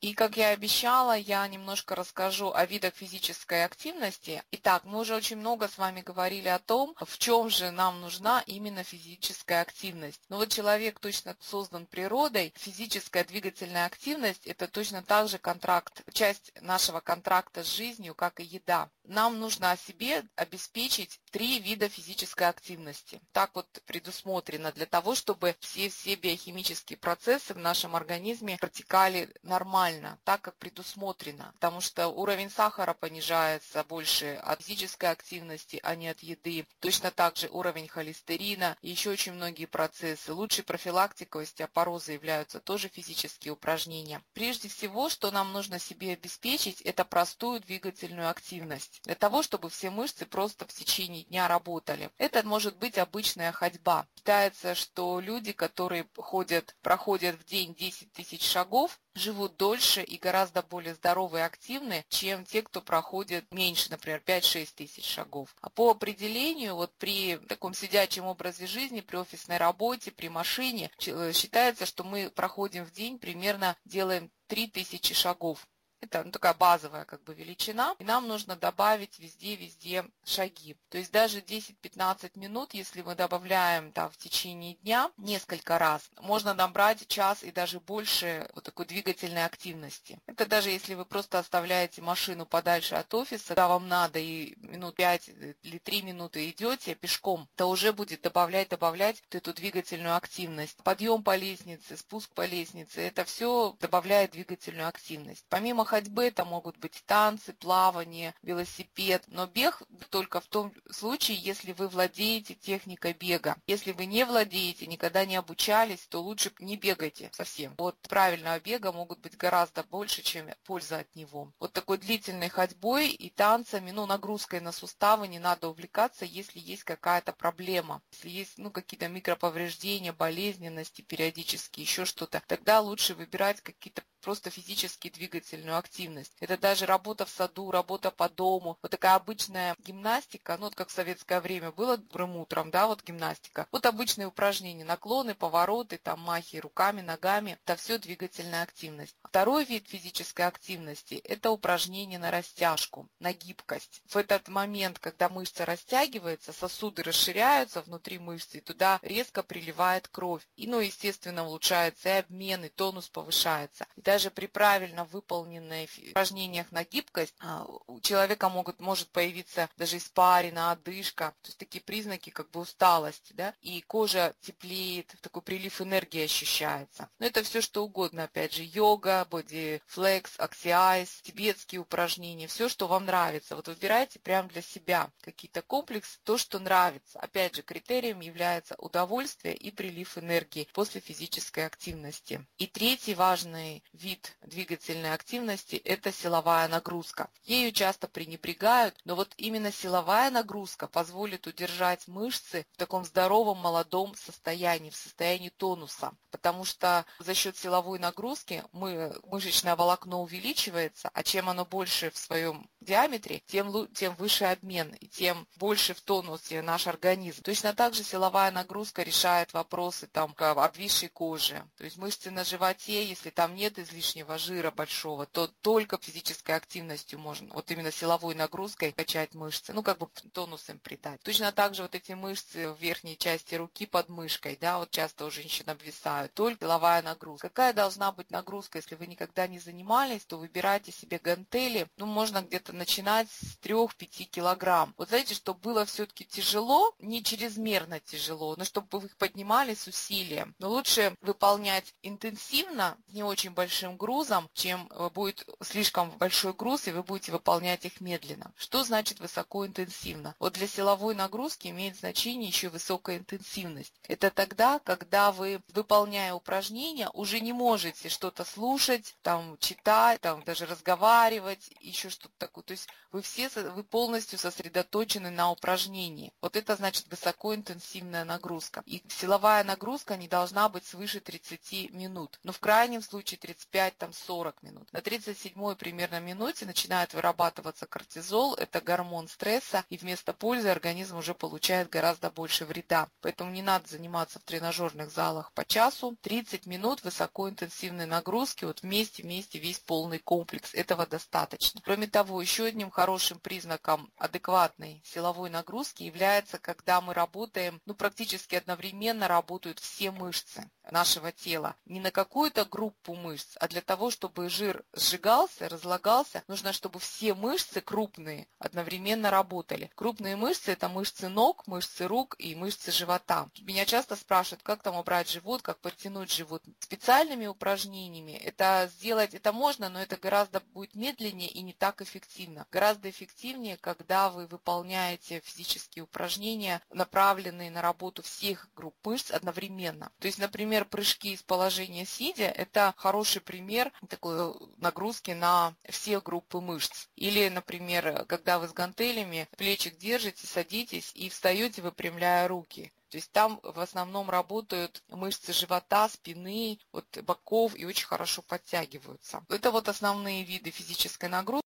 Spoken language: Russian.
И, как я обещала, я немножко расскажу о видах физической активности. Итак, мы уже очень много с вами говорили о том, в чем же нам нужна именно физическая активность. Но вот человек точно создан природой, физическая двигательная активность – это точно так же контракт, часть нашего контракта с жизнью, как и еда. Нам нужно о себе обеспечить три вида физической активности. Так вот предусмотрено для того, чтобы все, все биохимические процессы в нашем организме протекали нормально нормально, так как предусмотрено, потому что уровень сахара понижается больше от физической активности, а не от еды. Точно так же уровень холестерина и еще очень многие процессы. Лучшей профилактикой остеопороза являются тоже физические упражнения. Прежде всего, что нам нужно себе обеспечить, это простую двигательную активность, для того, чтобы все мышцы просто в течение дня работали. Это может быть обычная ходьба. Считается, что люди, которые ходят, проходят в день 10 тысяч шагов, живут дольше и гораздо более здоровы и активны, чем те, кто проходит меньше, например, 5-6 тысяч шагов. А по определению, вот при таком сидячем образе жизни, при офисной работе, при машине, э, считается, что мы проходим в день примерно, делаем 3000 шагов. Это ну, такая базовая как бы величина. И нам нужно добавить везде-везде шаги. То есть даже 10-15 минут, если мы добавляем да, в течение дня несколько раз, можно набрать час и даже больше вот такой двигательной активности. Это даже если вы просто оставляете машину подальше от офиса, когда вам надо и минут 5 или 3 минуты идете пешком, то уже будет добавлять, добавлять вот эту двигательную активность. Подъем по лестнице, спуск по лестнице, это все добавляет двигательную активность. Помимо ходьбы это могут быть танцы, плавание, велосипед, но бег только в том случае, если вы владеете техникой бега. Если вы не владеете, никогда не обучались, то лучше не бегайте совсем. Вот правильного бега могут быть гораздо больше, чем польза от него. Вот такой длительной ходьбой и танцами, ну, нагрузкой на суставы не надо увлекаться, если есть какая-то проблема. Если есть, ну, какие-то микроповреждения, болезненности периодически, еще что-то, тогда лучше выбирать какие-то просто физически двигательную активность. Это даже работа в саду, работа по дому. Вот такая обычная гимнастика, ну вот как в советское время было добрым утром, да, вот гимнастика. Вот обычные упражнения, наклоны, повороты, там махи руками, ногами. Это все двигательная активность. Второй вид физической активности – это упражнения на растяжку, на гибкость. В этот момент, когда мышца растягивается, сосуды расширяются внутри мышцы, туда резко приливает кровь. И, ну, естественно, улучшается и обмен, и тонус повышается. И даже при правильно выполненных упражнениях на гибкость а, у человека могут, может появиться даже испарина, одышка, то есть такие признаки как бы усталости, да, и кожа теплеет, такой прилив энергии ощущается. Но это все что угодно, опять же, йога, бодифлекс, аксиайз, тибетские упражнения, все, что вам нравится. Вот выбирайте прямо для себя какие-то комплексы, то, что нравится. Опять же, критерием является удовольствие и прилив энергии после физической активности. И третий важный вид двигательной активности – это силовая нагрузка. Ею часто пренебрегают, но вот именно силовая нагрузка позволит удержать мышцы в таком здоровом молодом состоянии, в состоянии тонуса. Потому что за счет силовой нагрузки мы, мышечное волокно увеличивается, а чем оно больше в своем диаметре, тем, тем выше обмен, и тем больше в тонусе наш организм. Точно так же силовая нагрузка решает вопросы там, обвисшей кожи. То есть мышцы на животе, если там нет излишнего жира большого, то только физической активностью можно, вот именно силовой нагрузкой качать мышцы, ну как бы тонус им придать. Точно так же вот эти мышцы в верхней части руки под мышкой, да, вот часто у женщин обвисают, только силовая нагрузка. Какая должна быть нагрузка, если вы никогда не занимались, то выбирайте себе гантели, ну можно где-то начинать с 3-5 килограмм. Вот знаете, чтобы было все-таки тяжело, не чрезмерно тяжело, но чтобы вы их поднимали с усилием. Но лучше выполнять интенсивно, не очень большим большим грузом, чем э, будет слишком большой груз, и вы будете выполнять их медленно. Что значит высокоинтенсивно? Вот для силовой нагрузки имеет значение еще высокая интенсивность. Это тогда, когда вы, выполняя упражнения, уже не можете что-то слушать, там, читать, там, даже разговаривать, еще что-то такое то есть вы все, вы полностью сосредоточены на упражнении. Вот это значит высокоинтенсивная нагрузка. И силовая нагрузка не должна быть свыше 30 минут, но в крайнем случае 35-40 минут. На 37 примерно минуте начинает вырабатываться кортизол, это гормон стресса, и вместо пользы организм уже получает гораздо больше вреда. Поэтому не надо заниматься в тренажерных залах по часу. 30 минут высокоинтенсивной нагрузки, вот вместе-вместе весь полный комплекс. Этого достаточно. Кроме того, еще одним хорошим признаком адекватной силовой нагрузки является, когда мы работаем, ну практически одновременно работают все мышцы нашего тела. Не на какую-то группу мышц, а для того, чтобы жир сжигался, разлагался, нужно, чтобы все мышцы крупные одновременно работали. Крупные мышцы – это мышцы ног, мышцы рук и мышцы живота. Меня часто спрашивают, как там убрать живот, как подтянуть живот. Специальными упражнениями это сделать, это можно, но это гораздо будет медленнее и не так эффективно. Гораздо эффективнее, когда вы выполняете физические упражнения, направленные на работу всех групп мышц одновременно. То есть, например, прыжки из положения сидя – это хороший пример такой нагрузки на все группы мышц. Или, например, когда вы с гантелями плечик держите, садитесь и встаете, выпрямляя руки. То есть там в основном работают мышцы живота, спины, вот, боков и очень хорошо подтягиваются. Это вот основные виды физической нагрузки.